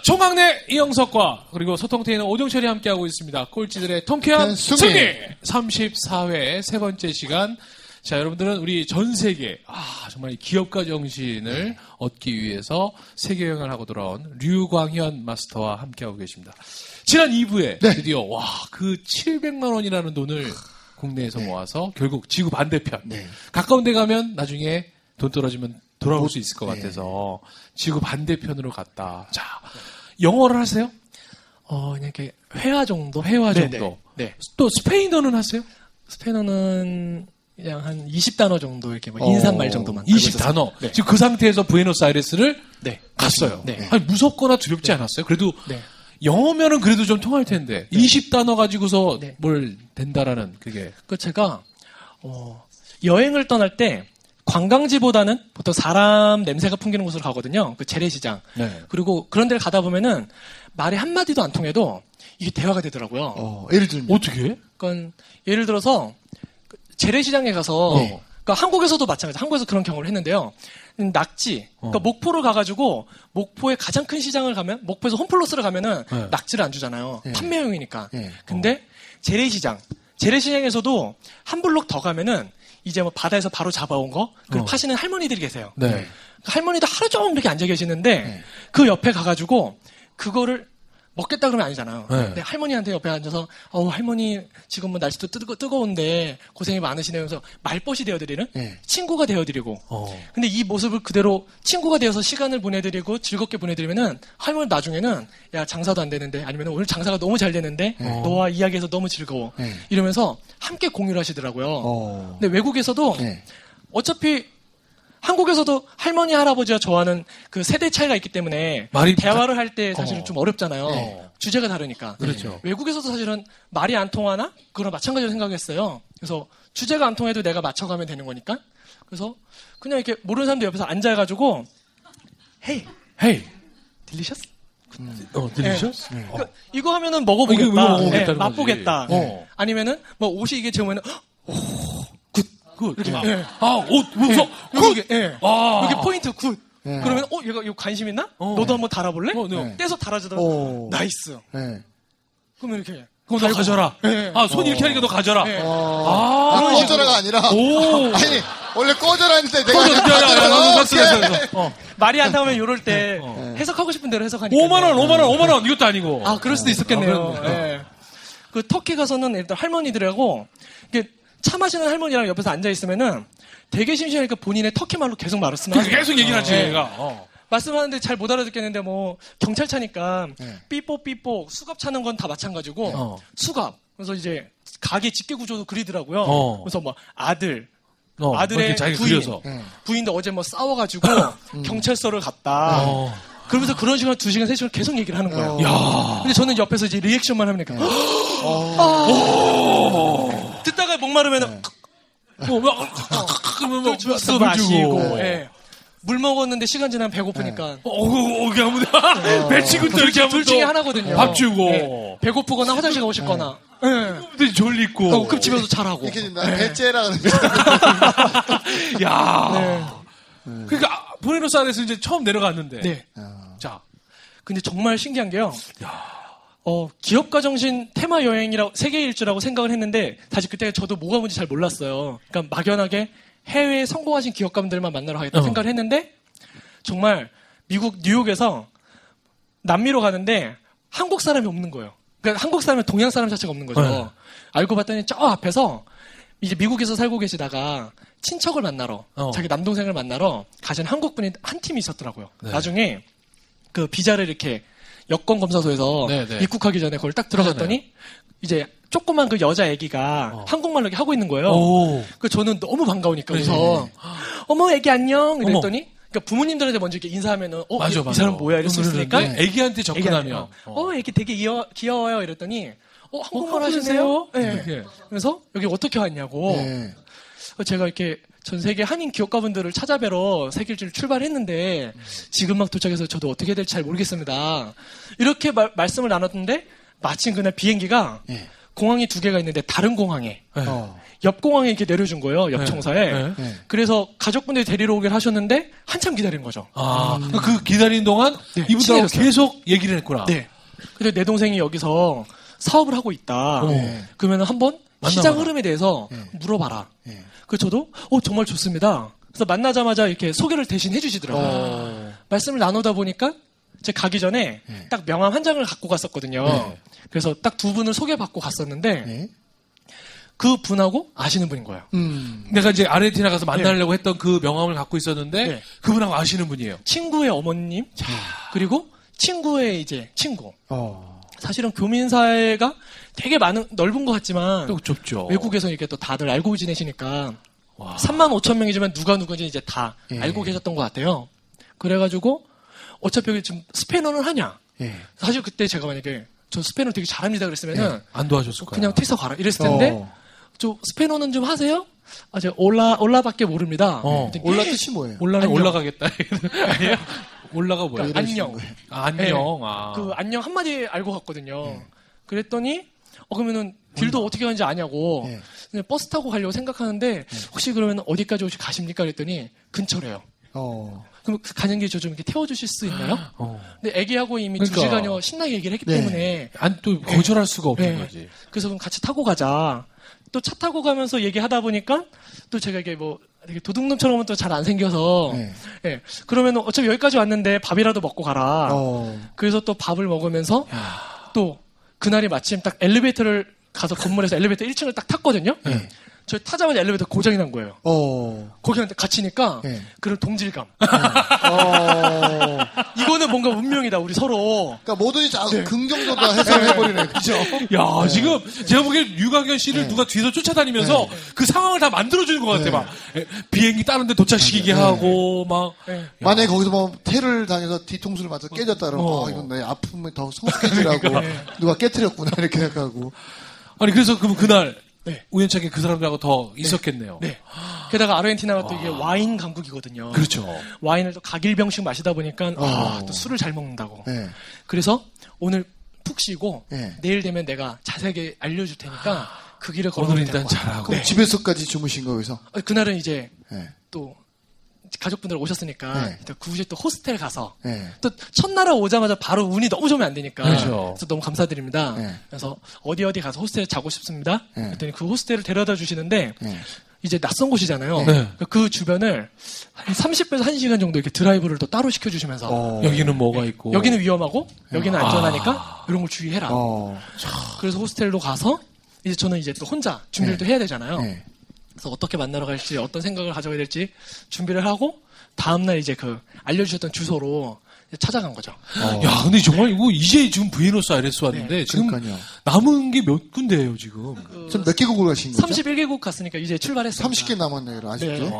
자, 총학내 이영석과 그리고 소통 테이너 오정철이 함께하고 있습니다. 꼴찌들의 통쾌한 승리! 승리! 34회 세 번째 시간. 자, 여러분들은 우리 전 세계, 아, 정말 이 기업가 정신을 얻기 위해서 세계 여행을 하고 돌아온 류광현 마스터와 함께하고 계십니다. 지난 2부에 네. 드디어, 와, 그 700만 원이라는 돈을 국내에서 모아서 결국 지구 반대편. 네. 가까운 데 가면 나중에 돈 떨어지면 돌아올 수 있을 것 네. 같아서 지구 반대편으로 갔다. 자, 영어를 하세요? 어, 그냥 이렇게 회화 정도? 회화 네, 정도. 네. 네. 또 스페인어는 하세요? 스페인어는 그냥 한 20단어 정도 이렇게 뭐 어, 인사말 정도만. 20단어. 네. 지금 그 상태에서 부에노스아이레스를 네. 갔어요. 네. 아니, 무섭거나 두렵지 않았어요? 그래도 네. 영어면은 그래도 좀 통할 텐데 20단어 가지고서 네. 뭘 된다라는 그게 그 제가 어, 여행을 떠날 때 관광지보다는 보통 사람 냄새가 풍기는 곳으로 가거든요. 그 재래시장. 네. 그리고 그런 데를 가다 보면은 말이 한마디도 안 통해도 이게 대화가 되더라고요. 어, 예를 들면. 어떻게? 그러니까 예를 들어서 그 재래시장에 가서 네. 그러니까 한국에서도 마찬가지. 한국에서 그런 경우를 했는데요. 음, 낙지. 그러니까 어. 목포를 가가지고 목포의 가장 큰 시장을 가면 목포에서 홈플러스를 가면은 네. 낙지를 안 주잖아요. 네. 판매용이니까. 네. 근데 재래시장. 재래시장에서도 한 블록 더 가면은 이제 뭐 바다에서 바로 잡아온 거 그걸 어. 파시는 할머니들이 계세요. 네. 그 할머니도 하루 종일 이렇게 앉아 계시는데 네. 그 옆에 가가지고 그거를 먹겠다 그러면 아니잖아요. 네. 근데 할머니한테 옆에 앉아서 어우 할머니 지금 뭐 날씨도 뜨거, 뜨거운데 고생이 많으시네요. 그래서 말벗이 되어드리는 네. 친구가 되어드리고 어. 근데 이 모습을 그대로 친구가 되어서 시간을 보내드리고 즐겁게 보내드리면은 할머니 나중에는 야 장사도 안 되는데 아니면 오늘 장사가 너무 잘 되는데 네. 너와 이야기해서 너무 즐거워 네. 이러면서 함께 공유를 하시더라고요. 어. 근데 외국에서도 네. 어차피 한국에서도 할머니 할아버지와 저와는 그 세대 차이가 있기 때문에 말이 대화를 할 때 사실은 어. 좀 어렵잖아요. 네. 주제가 다르니까. 그렇죠. 외국에서도 사실은 말이 안 통하나 그거랑 마찬가지로 생각했어요. 그래서 주제가 안 통해도 내가 맞춰가면 되는 거니까. 그래서 그냥 이렇게 모르는 사람들 옆에서 앉아가지고 헤이 헤이. 딜리셔스? 어, 들리셨어? 그러니까 이거 하면은 먹어보겠다. 이거 먹어보겠다는 예, 거지. 맛보겠다. 어. 아니면은 뭐 옷이 이게 제면은 Good. 이렇게, 아, 예. 아, 옷, 무서 여기 이게 예. 아. 여기 포인트 good. 네. 그러면 어 얘가 이거 관심 있나? 어. 너도 한번 달아볼래? 어, 네. 떼서 달아주더라. 오. Nice. 네. 그럼 그러면 이렇게 너 가져라. 네. 아, 손 이렇게 하니까 너 가져라. 네. 어. 아, 아, 꺼져라가 아니라. 오. 아니, 원래 꺼져라 했는데 내가. 꺼져, 야, 야, 어. 말이 안 나오면 요럴 때 어. 해석하고 싶은 대로 해석하니까. 5만원, 5만원, 5만원. 이것도 아니고. 아 그럴 수도 있었겠네요. 아. 예. 그 터키 가서는 일단 할머니들하고 이게 차 마시는 할머니랑 옆에서 앉아 있으면은 되게 심심하니까 본인의 터키 말로 계속 그 하세요. 계속 얘기를 하지, 네. 얘가. 어. 말씀하는데 잘 못 알아듣겠는데 뭐 경찰차니까 네. 삐뽀 삐뽀 수갑 차는 건 다 마찬가지고 어. 수갑 그래서 이제 가게 집게 구조도 그리더라고요. 어. 그래서 뭐 아들 어, 아들의 이렇게 자기 부인. 그려서. 네. 부인도 어제 뭐 싸워가지고 경찰서를 갔다. 어. 그러면서 그런 시간 두 시간 세 시간 계속 얘기를 하는 거예요. 근데 저는 옆에서 이제 리액션만 하면 네. 이렇게 아. 듣다가 목마르면 은 어, 뭐, 그러면 뭐, 술 수업을 마시고 주고. 예. 물 먹었는데 시간 지나면 배고프니까 어, 어, 어, 이렇게 하면, 배치고 또 이렇게 하면 둘또 중에 하나거든요. 밥 주고. 예. 배고프거나 화장실 가고 싶거나. 예. 또 졸리고. 어, 급 집에서 잘하고. 이렇게 나 배째라 그러는데. 야. 그러니까, 아, 부에노스아이레스 이제 처음 내려갔는데. 네. 자. 근데 정말 신기한 게요. 어, 기업가 정신 테마 여행이라고 세계 일주라고 생각을 했는데 사실 그때 저도 뭐가 뭔지 잘 몰랐어요. 그러니까 막연하게 해외에 성공하신 기업가분들만 만나러 가겠다 어. 생각을 했는데 정말 미국 뉴욕에서 남미로 가는데 한국 사람이 없는 거예요. 그러니까 한국 사람은 동양 사람 자체가 없는 거죠. 네. 알고 봤더니 저 앞에서 이제 미국에서 살고 계시다가 친척을 만나러 어. 자기 남동생을 만나러 가신 한국 분이 한 팀이 있었더라고요. 네. 나중에 그 비자를 이렇게 여권 검사소에서 네, 네. 입국하기 전에 그걸 딱 들어갔더니 이제 조그만 그 여자 애기가 어. 한국말로 이렇게 하고 있는 거예요. 오. 그 저는 너무 반가우니까 네. 그래서 어머 애기 안녕 이랬더니 그러니까 부모님들한테 먼저 이렇게 인사하면은 어, 맞아, 이, 맞아. 이 사람 뭐야 이럴 수 있으니까 그러는데 애기한테 접근하면. 애기한테, 어, 애기 되게 귀여, 귀여워요 이랬더니 어 한국말 어, 하시네요. 네. 그래서 여기 어떻게 왔냐고 네. 어, 제가 이렇게 전 세계 한인 기업가분들을 찾아뵈러 세계 일주를 출발했는데 지금 막 도착해서 저도 어떻게 될지 잘 모르겠습니다. 이렇게 말, 말씀을 나눴는데 마침 그날 비행기가 예. 공항이 두 개가 있는데 다른 공항에 네. 어. 옆 공항에 이렇게 내려준 거예요. 옆 네. 청사에. 네. 네. 그래서 가족분들이 데리러 오길 하셨는데 한참 기다린 거죠. 아, 그 기다리는 동안 네, 이분들하고 친해졌어요. 계속 얘기를 했구나. 네. 근데 내 동생이 여기서 사업을 하고 있다. 네. 그러면 한번. 시장 흐름에 대해서 네. 물어봐라. 네. 그 저도 어 정말 좋습니다. 그래서 만나자마자 이렇게 소개를 대신 해주시더라고요. 어. 말씀을 나누다 보니까 제가 가기 전에 네. 딱 명함 한 장을 갖고 갔었거든요. 네. 그래서 딱 두 분을 소개받고 갔었는데 네. 그 분하고 아시는 분인 거예요. 음. 내가 이제 아르헨티나 가서 만나려고 했던 그 명함을 갖고 있었는데 네. 그분하고 아시는 분이에요. 친구의 어머님 그리고 친구의 이제 친구. 어. 사실은 교민 사회가 되게 많은 넓은 것 같지만 또 좁죠. 외국에서 이렇게 또 다들 알고 지내시니까 와. 3만 5천 명이지만 누가 누군지 이제 다 예. 알고 계셨던 것 같아요. 그래가지고 어차피 여기 지금 스페인어는 하냐? 예. 사실 그때 제가 만약에 저 스페인어 되게 잘합니다 그랬으면은 안 도와줬을 거야. 그냥 택시 가라 이랬을 텐데 어. 저 스페인어는 좀 하세요? 아 제가 올라 올라밖에 모릅니다. 어. 그랬더니 올라 예. 뜻이 뭐예요? 올라는 안녕. 올라가겠다. 아니에요? 올라가 뭐야? 그러니까 안녕. 거예요. 아, 안녕. 아. 그 안녕 한 마디 알고 갔거든요. 예. 그랬더니 어 그러면은 길도 어떻게 가는지 아냐고 예. 그냥 버스 타고 가려고 생각하는데 혹시 그러면 어디까지 혹시 가십니까 그랬더니 근처래요. 어. 그럼 그 가는 길저좀 이렇게 태워주실 수 있나요? 어. 근데 애기하고 이미 두 그러니까. 시간여 신나게 얘기를 했기 네. 때문에 안또 거절할 수가 없는 네. 거지. 그래서 그럼 같이 타고 가자. 또 차 타고 가면서 얘기하다 보니까 또 제가 이게 뭐 되게 도둑놈처럼은 또 잘 안 생겨서 네. 예 그러면 어차피 여기까지 왔는데 밥이라도 먹고 가라. 어. 그래서 또 밥을 먹으면서 또 그날이 마침 딱 엘리베이터를 가서 건물에서 엘리베이터 1층을 딱 탔거든요. 네. 저 타자마자 엘리베이터 고장이 난 거예요. 어. 거기한테 갇히니까 네. 그런 동질감. 어. 이거는 뭔가 운명이다 우리 서로. 그러니까 뭐든지 자 긍정적으로 다 해석해버리네. 그죠? 야, 지금 제가 보기엔 유강현 씨를 네. 누가 뒤에서 쫓아다니면서 그 상황을 다 만들어주는 것 같아. 네. 막 에, 비행기 다른 데 도착시키게 하고 막 예. 만약에 거기서 뭐 테러를 당해서 뒤통수를 맞아 깨졌다 그러면 어. 아, 이건 내 아픔이 더 성숙해지라고 그러니까. 누가 깨뜨렸구나 이렇게 생각하고 아니 그래서 그럼 그날 네. 우연찮게 그 사람들하고 더 있었겠네요. 네. 게다가 아르헨티나가 또 이게 와인 강국이거든요. 그렇죠. 와인을 또 각일병씩 마시다 보니까 아, 어. 또 술을 잘 먹는다고. 네. 그래서 오늘 푹 쉬고 네. 내일 되면 내가 자세하게 알려줄 테니까 그 길을 오늘 걸어보면 일단. 잘하고. 그럼 집에서까지 주무신 거기서 어, 그날은 이제 네. 또 가족분들 오셨으니까 네. 일단 굳이 또 호스텔 가서 네. 또 첫날에 오자마자 바로 운이 너무 좋으면 안 되니까 그렇죠. 그래서 너무 감사드립니다. 네. 그래서 어디 어디 가서 호스텔 자고 싶습니다. 네. 그랬더니 그 호스텔을 데려다 주시는데 네. 이제 낯선 곳이잖아요. 네. 그 주변을 한 30분에서 1시간 정도 이렇게 드라이브를 또 따로 시켜주시면서 어. 여기는 뭐가 있고 여기는 위험하고 여기는 아. 안전하니까 이런 걸 주의해라. 어. 그래서 호스텔로 가서 이제 저는 이제 또 혼자 준비를 네. 또 해야 되잖아요. 네. 그래서 어떻게 만나러 갈지 어떤 생각을 가져야 될지 준비를 하고 다음날 이제 그 알려주셨던 주소로 찾아간 거죠. 어. 야, 근데 정말 이거 이제 지금 부에노스 아이레스 왔는데 지금 그러니까요. 남은 게 몇 군데예요 지금? 지금 몇 개국을 가신 거죠? 31개국 갔으니까 이제 출발했습니다. 30개 남았네요, 아직도. 네.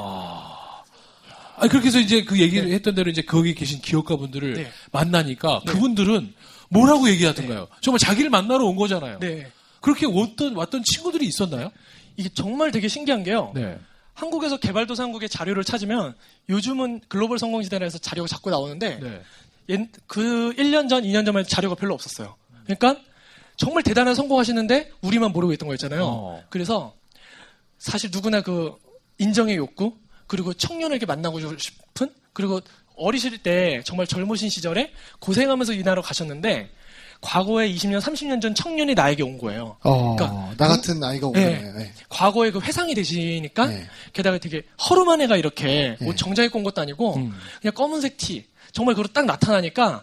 아니 그렇게 해서 이제 그 얘기를 했던 대로 이제 거기 계신 기업가분들을 네. 만나니까 그분들은 뭐라고 얘기하던가요? 정말 자기를 만나러 온 거잖아요. 네. 그렇게 왔던 왔던 친구들이 있었나요? 이게 정말 되게 신기한 게요. 네. 한국에서 개발도상국의 자료를 찾으면 요즘은 글로벌 성공 시대라 해서 자료가 자꾸 나오는데 네. 옛- 그 1년 전, 2년 전만 자료가 별로 없었어요. 그러니까 정말 대단한 성공하시는데 우리만 모르고 있던 거였잖아요. 어. 그래서 사실 누구나 그 인정의 욕구 그리고 청년에게 만나고 싶은 그리고 어리실 때 정말 젊으신 시절에 고생하면서 이 나라로 가셨는데 과거에 20년, 30년 전 청년이 나에게 온 거예요. 어, 그러니까 나 같은 아이가 네. 오네. 네. 과거에 그 회상이 되시니까 네. 게다가 되게 허름한 애가 이렇게 네. 옷 정장 입고 온 것도 아니고 음. 그냥 검은색 티 정말 그걸 딱 나타나니까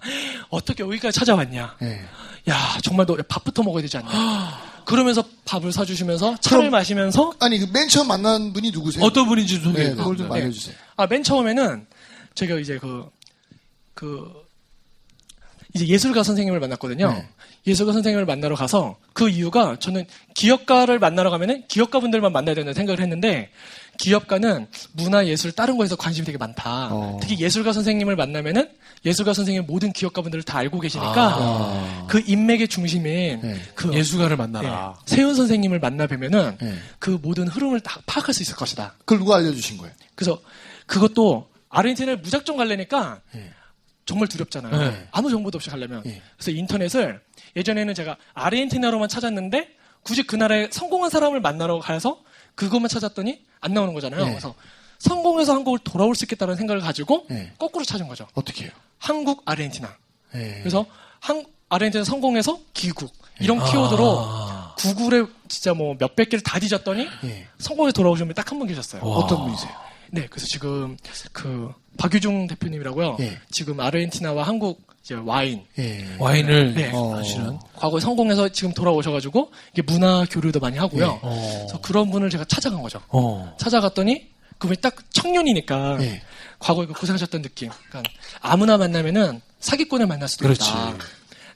어떻게 여기까지 찾아왔냐 네. 야 정말 너 밥부터 먹어야 되지 않냐 그러면서 밥을 사주시면서 차를 그럼- 마시면서 아니, 그 맨 처음 만난 분이 누구세요? 어떤 분인지 좀 소개해 네, 그걸 좀 네. 알려주세요. 아, 맨 처음에는 제가 이제 그, 그, 이제 예술가 선생님을 만났거든요. 네. 예술가 선생님을 만나러 가서 그 이유가 저는 기업가를 만나러 가면은 기업가 분들만 만나야 된다는 생각을 했는데 기업가는 문화, 예술, 다른 거에서 관심이 되게 많다. 어. 특히 예술가 선생님을 만나면은 예술가 선생님 모든 기업가 분들을 다 알고 계시니까 아. 그 인맥의 중심인 네. 그 예술가를 네, 만나라. 세훈 선생님을 만나 뵈면은 네. 그 모든 흐름을 다 파악할 수 있을 것이다. 그걸 누가 알려주신 거예요? 그래서 그것도 아르헨티나를 무작정 가려니까 예. 정말 두렵잖아요. 네. 아무 정보도 없이 가려면. 예. 그래서 인터넷을 예전에는 제가 아르헨티나로만 찾았는데 굳이 그 나라에 성공한 사람을 만나러 가서 그것만 찾았더니 안 나오는 거잖아요. 예. 그래서 성공해서 한국을 돌아올 수 있겠다는 생각을 가지고 예. 거꾸로 찾은 거죠. 어떻게 해요? 한국, 아르헨티나. 예. 그래서 한, 아르헨티나 성공해서 귀국. 이런 아. 키워드로 구글에 진짜 뭐 몇백 개를 다 뒤졌더니 예. 성공해서 돌아오신 분이 딱 한 분 계셨어요. 어떤 분이세요? 네, 그래서 지금 그 박유중 대표님이라고요. 예. 지금 아르헨티나와 한국 이제 와인 예. 와인을 네. 어. 하시는. 과거에 성공해서 지금 돌아오셔가지고 이게 문화 교류도 많이 하고요. 예. 어. 그래서 그런 분을 제가 찾아간 거죠. 어. 찾아갔더니 그분이 딱 청년이니까 예. 과거에 그 고생하셨던 느낌. 그러니까 아무나 만나면은 사기꾼을 만날 수도 그렇지. 있다.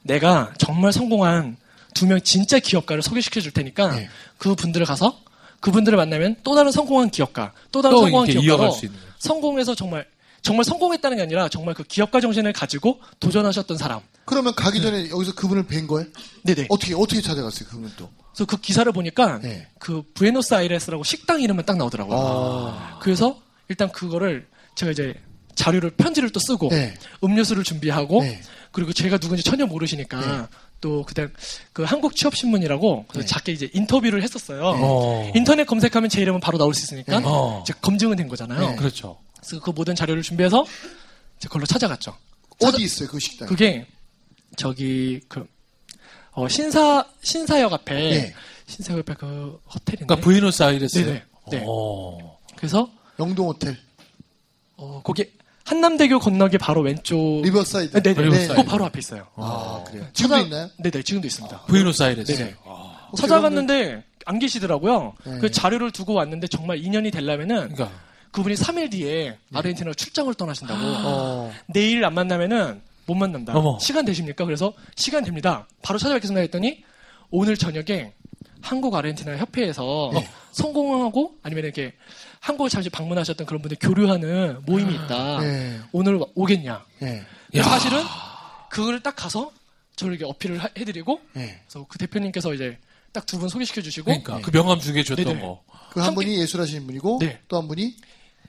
내가 정말 성공한 두 명 진짜 기업가를 소개시켜 줄 테니까 예. 그 분들을 가서 그분들을 만나면 또 다른 성공한 기업가, 또 다른 또 성공한 기업가로. 성공해서 정말 정말 성공했다는 게 아니라 정말 그 기업가 정신을 가지고 도전하셨던 사람. 그러면 가기 전에 여기서 그분을 뵌 거예요? 네네. 어떻게, 어떻게 찾아갔어요, 그분 또? 그래서 그 기사를 보니까 네. 그 부에노스아이레스라고 식당 이름만 딱 나오더라고요. 아. 그래서 일단 그거를 제가 이제 자료를 편지를 또 쓰고 네. 음료수를 준비하고 네. 그리고 제가 누군지 전혀 모르시니까 네. 또 그때 그 한국 취업 신문이라고 네. 작게 이제 인터뷰를 했었어요. 어. 인터넷 검색하면 제 이름은 바로 나올 수 있으니까 네. 어. 이제 검증은 된 거잖아요. 네. 그렇죠. 그래서 그 모든 자료를 준비해서 이제 그걸로 찾아갔죠. 찾아- 어디 있어요, 그 식당? 그게 저기 그 어, 신사 신사역 앞에 네. 신사역 앞에 그 호텔인데. 그러니까 부에노스아이레스. 네네. 네. 어. 그래서 영동 호텔. 어, 거기 한남대교 건너기 바로 왼쪽 리버사이드. 네, 네, 리버사이드. 그 바로 앞에 있어요. 아, 그래요. 지금도 찾아- 있나요? 네 네, 지금도 있습니다. 부에노스아이레스. 네네. 혹시 찾아갔는데 안 계시더라고요. 네. 그 자료를 두고 왔는데 정말 인연이 되려면은 그러니까 그분이 3일 뒤에 아르헨티나로 출장을 떠나신다고. 어, 내일 안 만나면은 못 만난다. 어머. 시간 되십니까? 그래서 시간 됩니다. 바로 찾아뵙겠습니다 했더니 오늘 저녁에 한국 아르헨티나 협회에서 네. 성공하고 아니면 이렇게 한국을 잠시 방문하셨던 그런 분들 교류하는 모임이 있다. 네. 오늘 와- 오겠냐? 예. 야. 사실은 그걸 딱 가서 저를 이렇게 어필을 하- 해드리고 예. 그래서 그 대표님께서 이제 딱 두 분 소개시켜 주시고 그러니까 그 명함 중에 줬던 네네. 거. 그 한 분이 예술하시는 분이고 네. 또한 분이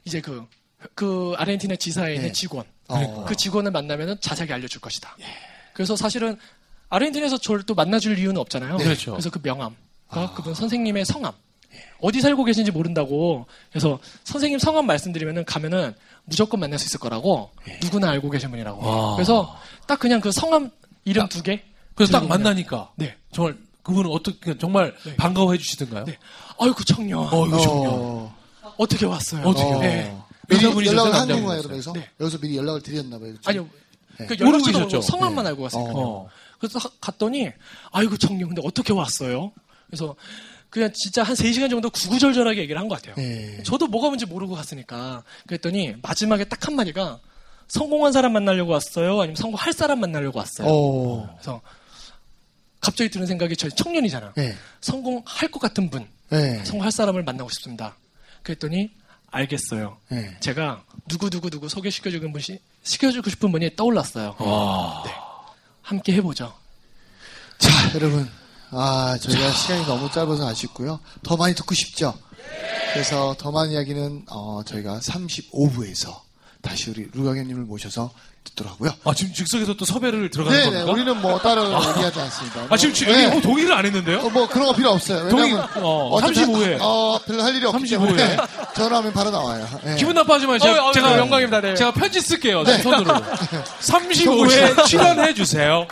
이제 그, 그 아르헨티나 지사에 있는 네. 직원 어. 그 직원을 만나면 자세하게 알려줄 것이다. 그래서 사실은 아르헨티나에서 저를 또 만나줄 이유는 없잖아요. 네. 그렇죠. 그래서 그 명함 과 그분 선생님의 성함 어디 살고 계신지 모른다고 그래서 선생님 성함 말씀드리면은 가면은 무조건 만날 수 있을 거라고 누구나 알고 계신 분이라고. 와. 그래서 딱 그냥 그 성함 이름 두 개. 그래서 딱 만나니까 네. 정말 그분은 어떻게 정말 네. 반가워해 주시던가요? 네. 아이고 청년 어, 정말. 어. 어. 떻게 왔어요? 어떻게? 네. 미리 여자분이셨어요, 연락을 한? 건가요, 그래서? 네. 여기서 미리 연락을 드렸나 봐요. 그렇죠? 아니요. 그 모르고 계셨죠? 성함만 네. 알고 왔으니까요. 어. 그래서 하- 갔더니 아이고 청년 근데 어떻게 왔어요? 그래서 그냥 진짜 한 3시간 정도 구구절절하게 얘기를 한 것 같아요. 예. 저도 뭐가 뭔지 모르고 갔으니까. 그랬더니 마지막에 딱 한마디가 성공한 사람 만나려고 왔어요? 아니면 성공할 사람 만나려고 왔어요? 어. 그래서 갑자기 드는 생각이 저희 청년이잖아. 예. 성공할 것 같은 분, 예. 성공할 사람을 만나고 싶습니다. 그랬더니 알겠어요. 예. 제가 누구 누구 누구 소개시켜주고 분이 시켜주고 싶은 분이 떠올랐어요. 와. 함께 해보죠. 자, 여러분. 아, 저희가 시간이 너무 짧아서 아쉽고요. 더 많이 듣고 싶죠? 그래서 더 많은 이야기는, 어, 저희가 35부에서 다시 우리 루가겐님을 모셔서 듣도록 하고요. 아 지금 즉석에서 또 섭외를 들어가는 네네, 겁니까? 우리는 뭐 따로 얘기하지 않습니다. 아 지금 지- 네. 여기 뭐 동의를 안 했는데요? 어, 뭐 그런 거 필요 없어요. 동의- 어, 어차피 35 회. 어, 별로 할 일이 없기 35 때문에 회. 전화하면 바로 나와요. 예. 기분 나빠하지 마요. 제가, 어, 어, 제가 영광입니다. 네. 제가 편지 쓸게요. 네. 제 손으로. 35회 출연해 주세요.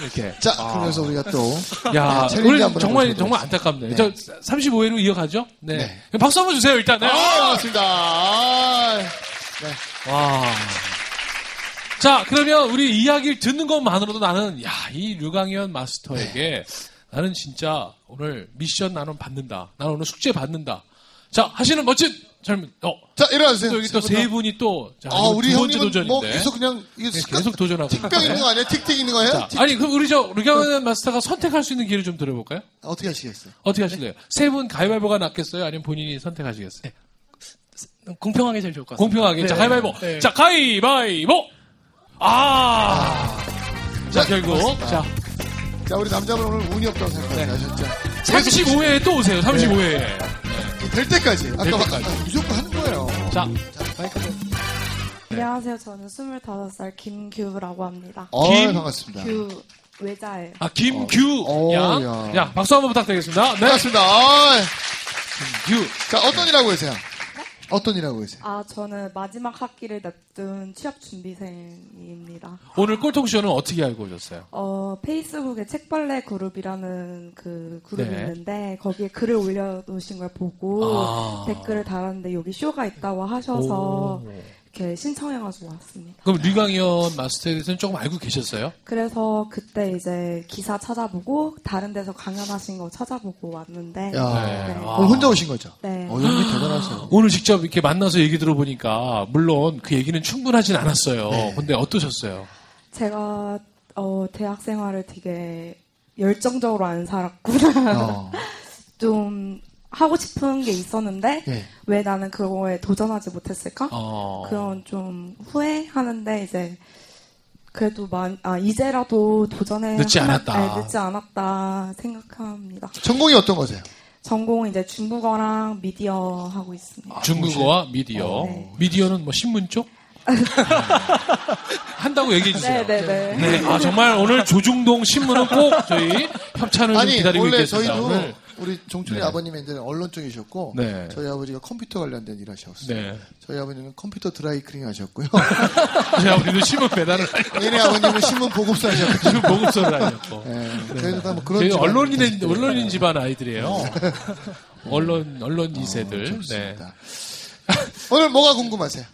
이렇게. 자, 그러면서 우리가 또 야, 네, 오늘 정말 정말. 안타깝네요. 네. 저 35회로 이어가죠? 네. 네. 박수 한번 주세요, 일단. 네. 아, 반갑습니다. 아, 네. 와. 자, 그러면 우리 이야기를 듣는 것만으로도 나는, 야, 이 류강현 마스터에게 나는 진짜 오늘 미션 나는 받는다. 나는 오늘 숙제 받는다. 자, 하시는 멋진 젊은, 어. 자, 일어나주세요. 또 여기 또 세 분이 또, 자, 아, 우리 두 번째 형님은 도전인데. 뭐 계속 그냥 네, 습관- 계속 도전하고. 틱병. 있는 거 아니에요? 틱틱 있는 거예요? 자, 틱- 아니, 그럼 우리 저, 류경원 마스터가 선택할 수 있는 기회를 좀 드려볼까요? 어떻게 하시겠어요? 어떻게 하실래요? 세분 가위바위보가 낫겠어요? 아니면 본인이 선택하시겠어요? 공평하게 제일 좋을 것 같습니다. 공평하게. 자, 네. 가위바위보. 네. 자, 가위바위보! 아! 자, 네, 결국. 고맙습니다. 자, 자, 우리 남자분 오늘 운이 없다고 생각하지 네. 아셨죠? 35회에 또 오세요, 35회에. 될 때까지. 아까 때까지. 아, 무조건 하는 거예요. 자, 마이크 좀. 안녕하세요. 저는 25살 김규라고 합니다. 어, 김- 반갑습니다. 규 외자예요. 아, 김규 어, 양. 야. 야, 박수 한번 부탁드리겠습니다. 네. 반갑습니다. 아, 규. 자, 어떤 일 하고 계세요? 어떤 일 하고 계세요? 아, 저는 마지막 학기를 냅둔 취업 준비생입니다. 오늘 꼴통쇼는 어떻게 알고 오셨어요? 어, 페이스북에 책벌레 그룹이라는 그 그룹이 네. 있는데 거기에 글을 올려놓으신 걸 보고 아. 댓글을 달았는데 여기 쇼가 있다고 하셔서 오. 이렇게 신청해가지고 왔습니다. 그럼 류강현 마스터에 대해서는 조금 알고 계셨어요? 그래서 그때 이제 기사 찾아보고 다른 데서 강연하신 거 찾아보고 왔는데 야, 네. 네. 와. 오늘 혼자 오신 거죠? 네. 어, 연기 대단하세요. 오늘 직접 이렇게 만나서 얘기 들어보니까 물론 그 얘기는 충분하진 않았어요. 네. 근데 어떠셨어요? 제가 어, 대학 생활을 되게 열정적으로 안 살았구나. 어, 좀 하고 싶은 게 있었는데 예. 왜 나는 그거에 도전하지 못했을까? 어. 그런 좀 후회하는데 이제 그래도 만, 아 이제라도 도전해 늦지 하나- 않았다. 네, 늦지 않았다 생각합니다. 전공이 어떤 거세요? 전공 이제 중국어랑 미디어 하고 있습니다. 중국어와 미디어. 네. 미디어는 뭐 신문 쪽? 한다고 얘기해 주세요. 네네네. 네, 아 정말 오늘 조중동 신문은 꼭 저희 협찬을 좀 아니, 기다리고 원래 있겠습니다. 저희도 오늘. 우리 종춘이 네. 아버님 이제는 언론 쪽이셨고 네. 저희 아버지가 컴퓨터 관련된 일 하셨어요. 네. 저희 아버님은 컴퓨터 드라이클링 하셨고요. 제가 우리도 신문 배달을 얘네 아버님은 신문 보급소 하셨고. 지금 보급소를 하셨고. 예, 저희도 다뭐 그런 저희 언론인. 언론인 집안 아이들이에요. 언론 언론 2세들. 어. 네. 오늘 뭐가 궁금하세요?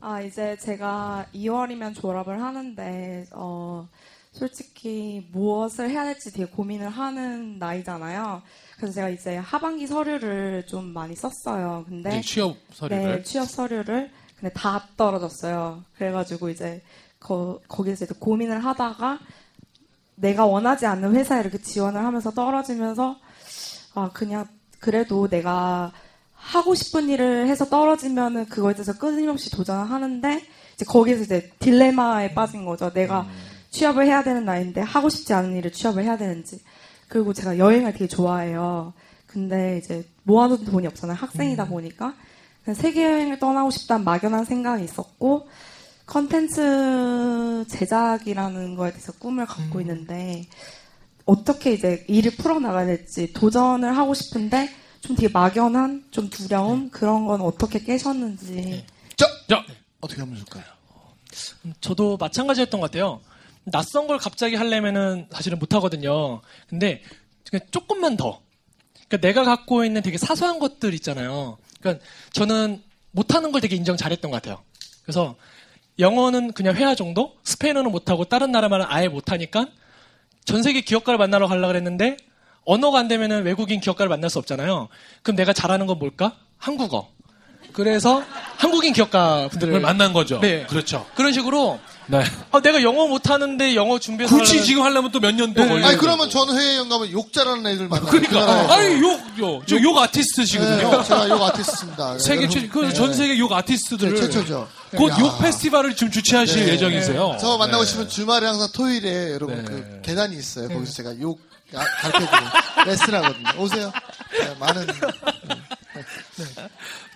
아, 이제 제가 2월이면 졸업을 하는데, 어, 솔직히 무엇을 해야 될지 되게 고민을 하는 나이잖아요. 그래서 제가 이제 하반기 서류를 좀 많이 썼어요. 근데, 취업 서류를. 네, 취업 서류를. 근데 다 떨어졌어요. 그래가지고 이제, 거, 거기서 이제 고민을 하다가, 내가 원하지 않는 회사에 이렇게 지원을 하면서 떨어지면서, 아, 그냥, 그래도 내가 하고 싶은 일을 해서 떨어지면은 그거에 대해서 끊임없이 도전을 하는데 이제 거기에서 이제 딜레마에 빠진 거죠. 내가 취업을 해야 되는 나이인데 하고 싶지 않은 일을 취업을 해야 되는지. 그리고 제가 여행을 되게 좋아해요. 근데 이제 모아둔 돈이 없잖아요. 학생이다 보니까. 그냥 세계 여행을 떠나고 싶다는 막연한 생각이 있었고 컨텐츠 제작이라는 거에 대해서 꿈을 갖고 있는데 어떻게 이제 일을 풀어나가야 될지 도전을 하고 싶은데 좀 되게 막연한 좀 두려움 그런 건 어떻게 깨셨는지 자, 자, 어떻게 하면 좋을까요? 저도 마찬가지였던 것 같아요. 낯선 걸 갑자기 하려면은 사실은 못 하거든요. 근데 조금만 더. 그러니까 내가 갖고 있는 되게 사소한 것들 있잖아요. 그러니까 저는 못하는 걸 되게 인정 잘했던 것 같아요. 그래서 영어는 그냥 회화 정도, 스페인어는 못하고 다른 나라 말은 아예 못하니까 전 세계 기업가를 만나러 가려고 그랬는데 언어가 안 되면은 외국인 기업가를 만날 수 없잖아요. 그럼 내가 잘하는 건 뭘까? 한국어. 그래서 한국인 기업가 분들을 만난 거죠. 네. 그렇죠. 그런 식으로 네. 아, 내가 영어 못하는데 영어 준비해서 굳이 하려면- 지금 하려면 또 몇년또 네. 걸려요. 아니 그러면 전 해외여행 가면 욕 잘하는 애들 만나요. 그러니까 아니 욕욕 욕 아티스트시거든요. 네, 제가 욕 아티스트입니다. 세계 최, 그전 네. 세계 욕 아티스트들을 네, 최초죠. 곧 야. 욕 페스티벌을 지금 주최하실 네. 예정이세요. 저 만나고 네. 싶으면 주말에 항상 토요일에 여러분 네. 그 계단이 있어요. 거기서 제가 욕 가르쳐드리는 레슨하거든요. 오세요. 네, 많은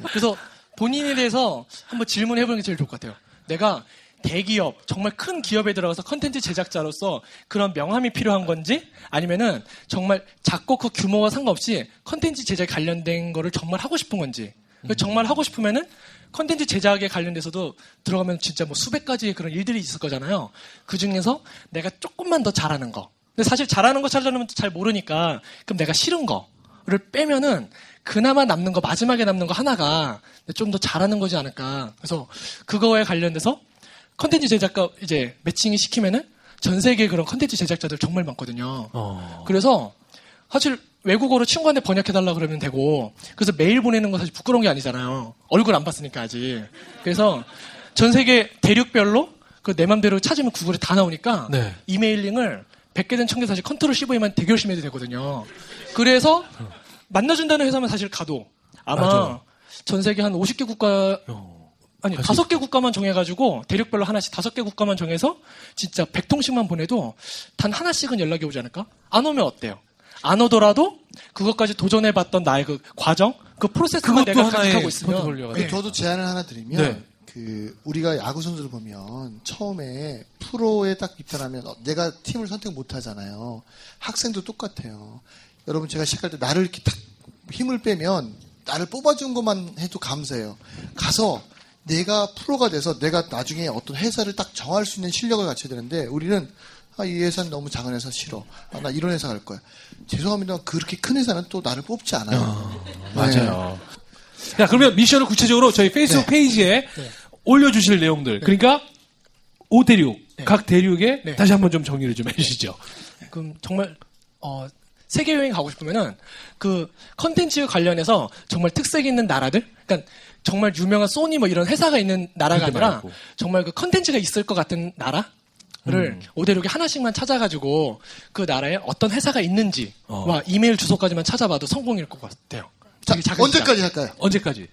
그래서 본인에 대해서 한번 질문해 보는 게 제일 좋을 것 같아요. 내가 대기업, 정말 큰 기업에 들어가서 컨텐츠 제작자로서 그런 명함이 필요한 건지 아니면은 정말 작고 그 규모와 상관없이 컨텐츠 제작에 관련된 거를 정말 하고 싶은 건지. 그 정말 하고 싶으면은 컨텐츠 제작에 관련돼서도 들어가면 진짜 뭐 수백 가지의 그런 일들이 있을 거잖아요. 그 중에서 내가 조금만 더 잘하는 거. 근데 사실 잘하는 거 찾아내면 잘 모르니까 그럼 내가 싫은 거를 빼면은 그나마 남는 거 마지막에 남는 거 하나가 좀 더 잘하는 거지 않을까. 그래서 그거에 관련돼서 컨텐츠 제작가 이제 매칭이 시키면은 전 세계 그런 컨텐츠 제작자들 정말 많거든요. 어. 그래서 사실 외국어로 친구한테 번역해달라 그러면 되고 그래서 메일 보내는 거 사실 부끄러운 게 아니잖아요. 얼굴 안 봤으니까 아직. 그래서 전 세계 대륙별로 그 내 맘대로 찾으면 구글에 다 나오니까 네. emailing을 100개든 1000개 사실 Control CV에만 되게 열심히 해도 되거든요. 그래서 만나준다는 회사만 사실 가도 아마 맞아. 전 세계 한 50개 국가 어. 아니 다섯 개 국가만 정해가지고 대륙별로 하나씩 다섯 개 국가만 정해서 진짜 100통씩만 보내도 단 하나씩은 연락이 오지 않을까? 안 오면 어때요? 안 오더라도 그것까지 도전해봤던 나의 그 과정, 그 프로세스만 내가 간직하고 있으면 네. 그 저도 제안을 하나 드리면 네. 그 우리가 야구 선수를 보면 처음에 프로에 딱 입단하면 어, 내가 팀을 선택 못 하잖아요. 학생도 똑같아요. 여러분 제가 시작할 때 나를 이렇게 딱 힘을 빼면 나를 뽑아준 것만 해도 감사해요. 가서 내가 프로가 돼서 내가 나중에 어떤 회사를 딱 정할 수 있는 실력을 갖춰야 되는데 우리는 아, 이 회사는 너무 작은 회사 싫어. 아, 나 이런 회사 갈 거야. 죄송합니다. 그렇게 큰 회사는 또 나를 뽑지 않아요. 네. 맞아요. 자, 그러면 미션을 구체적으로 저희 페이스북 네. 페이지에 올려주실 내용들. 그러니까 5대륙, 네. 각 대륙에 네. 다시 한번 좀 정리를 좀 해주시죠. 그럼 정말 어, 세계 여행 가고 싶으면은 그 컨텐츠 관련해서 정말 특색 있는 나라들, 그러니까 정말 유명한 소니 뭐 이런 회사가 있는 나라가 아니라 말고. 정말 그 컨텐츠가 있을 것 같은 나라 를 음. 오대륙에 하나씩만 찾아가지고 그 나라에 어떤 회사가 있는지와 어. 이메일 주소까지만 찾아봐도 성공일 것 같아요. 자, 언제까지 할까요? 언제까지?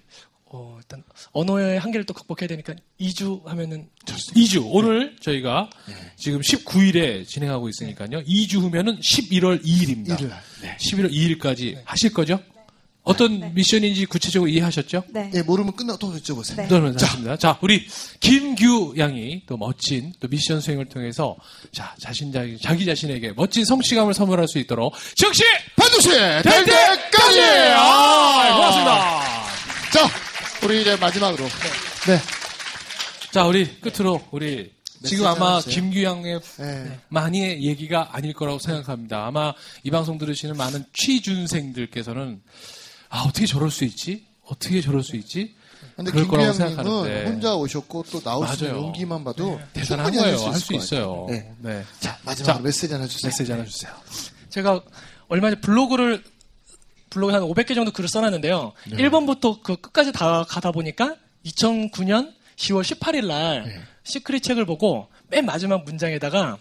어, 일단 언어의 한계를 또 극복해야 되니까 2주 하면은 2주. 오늘 저희가 네. 지금 19일에 진행하고 있으니까요. 2주 후면은 11월 2일입니다. 일일 날. 네. 11월 2일까지 하실 거죠? 어떤 미션인지 구체적으로 이해하셨죠? 네. 예, 모르면 끝나고 또 여쭤보세요. 네. 그러면 하십니다. 자, 우리 김규 양이 또 멋진 또 미션 수행을 통해서 자, 자신 자기, 자기 자신에게 멋진 성취감을 선물할 수 있도록 즉시 반드시 될될 때까지! 아, 고맙습니다. 자, 우리 이제 마지막으로. 네. 자, 우리 끝으로 우리 지금 아마 하나 주세요. 김규 양의 네. 많이의 얘기가 아닐 거라고 생각합니다. 아마 이 방송 들으시는 많은 취준생들께서는 아, 어떻게 저럴 수 있지? 어떻게 저럴 수 있지? 근데 그럴 거라고 김규양님은 생각하는데. 혼자 오셨고 또 맞아요. 용기만 봐도 대단한 충분히 거예요. 할수것 있어요. 네. 네. 자, 마지막으로 자, 메시지 하나 주세요. 메시지 하나 주세요. 제가 얼마 전에 블로그를 블로그에 한 500개 정도 글을 써놨는데요. 네. 1번부터 그 끝까지 다 가다 보니까 2009년 10월 18일 날 네. 시크릿 책을 보고 맨 마지막 문장에다가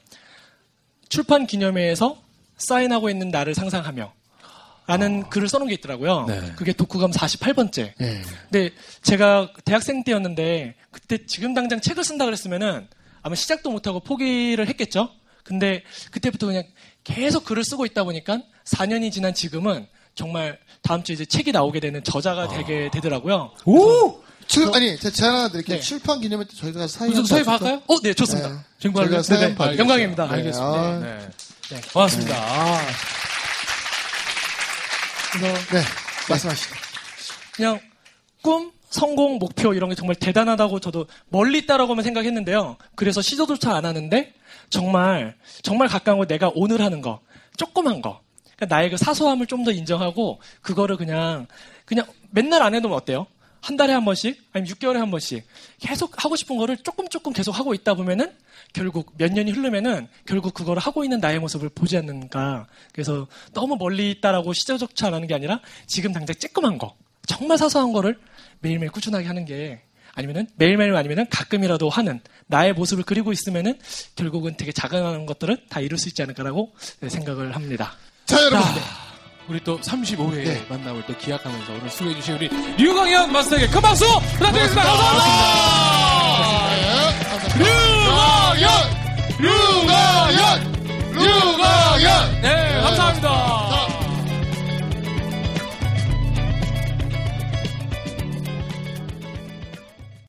출판 기념회에서 사인하고 있는 나를 상상하며 라는 글을 써놓은 게 있더라고요. 아. 네. 그게 독후감 48번째. 네. 근데 제가 대학생 때였는데 그때 지금 당장 책을 쓴다 그랬으면은 아마 시작도 못하고 포기를 했겠죠. 근데 그때부터 그냥 계속 글을 쓰고 있다 보니까 4년이 지난 지금은 정말 다음 주에 이제 책이 나오게 되는 저자가 되게 되더라고요. 오! 출, 아니, 제가 하나 드릴게요. 네. 출판 기념회 때 저희가 한번 서희 할까요? 어, 네, 좋습니다. 네. 정말 네, 받겠습니다. 영광입니다. 네, 알겠습니다. 아, 네. 네. 고맙습니다. 아. 그래서 네. 말씀하시죠. 그냥 꿈, 성공, 목표 이런 게 정말 대단하다고 저도 멀리 있다라고만 생각했는데요. 그래서 시도조차 안 하는데 정말 정말 가까운 거 내가 오늘 하는 거, 조그만 거. 그러니까 나의 그 사소함을 좀 더 인정하고 그거를 그냥 그냥 맨날 안 해도 어때요? 한 달에 한 번씩 아니면 6개월에 한 번씩 계속 하고 싶은 거를 조금 조금 계속 하고 있다 보면은 결국 몇 년이 흐르면은 결국 그거를 하고 있는 나의 모습을 보지 않는가. 그래서 너무 멀리 있다라고 안 하는 게 아니라 지금 당장 쬐끔한 거, 정말 사소한 거를 매일매일 꾸준하게 하는 게 아니면은 매일매일 아니면은 가끔이라도 하는 나의 모습을 그리고 있으면은 결국은 되게 작은 것들은 다 이룰 수 있지 않을까라고 생각을 합니다. 자, 여러분. 자, 우리 또 35회 네. 만남을 또 기약하면서 오늘 수고해 주신 우리 류광현 마스터에게 큰 박수 부탁드리겠습니다. 감사합니다. 류광현, 류광현, 류광현. 네, 감사합니다.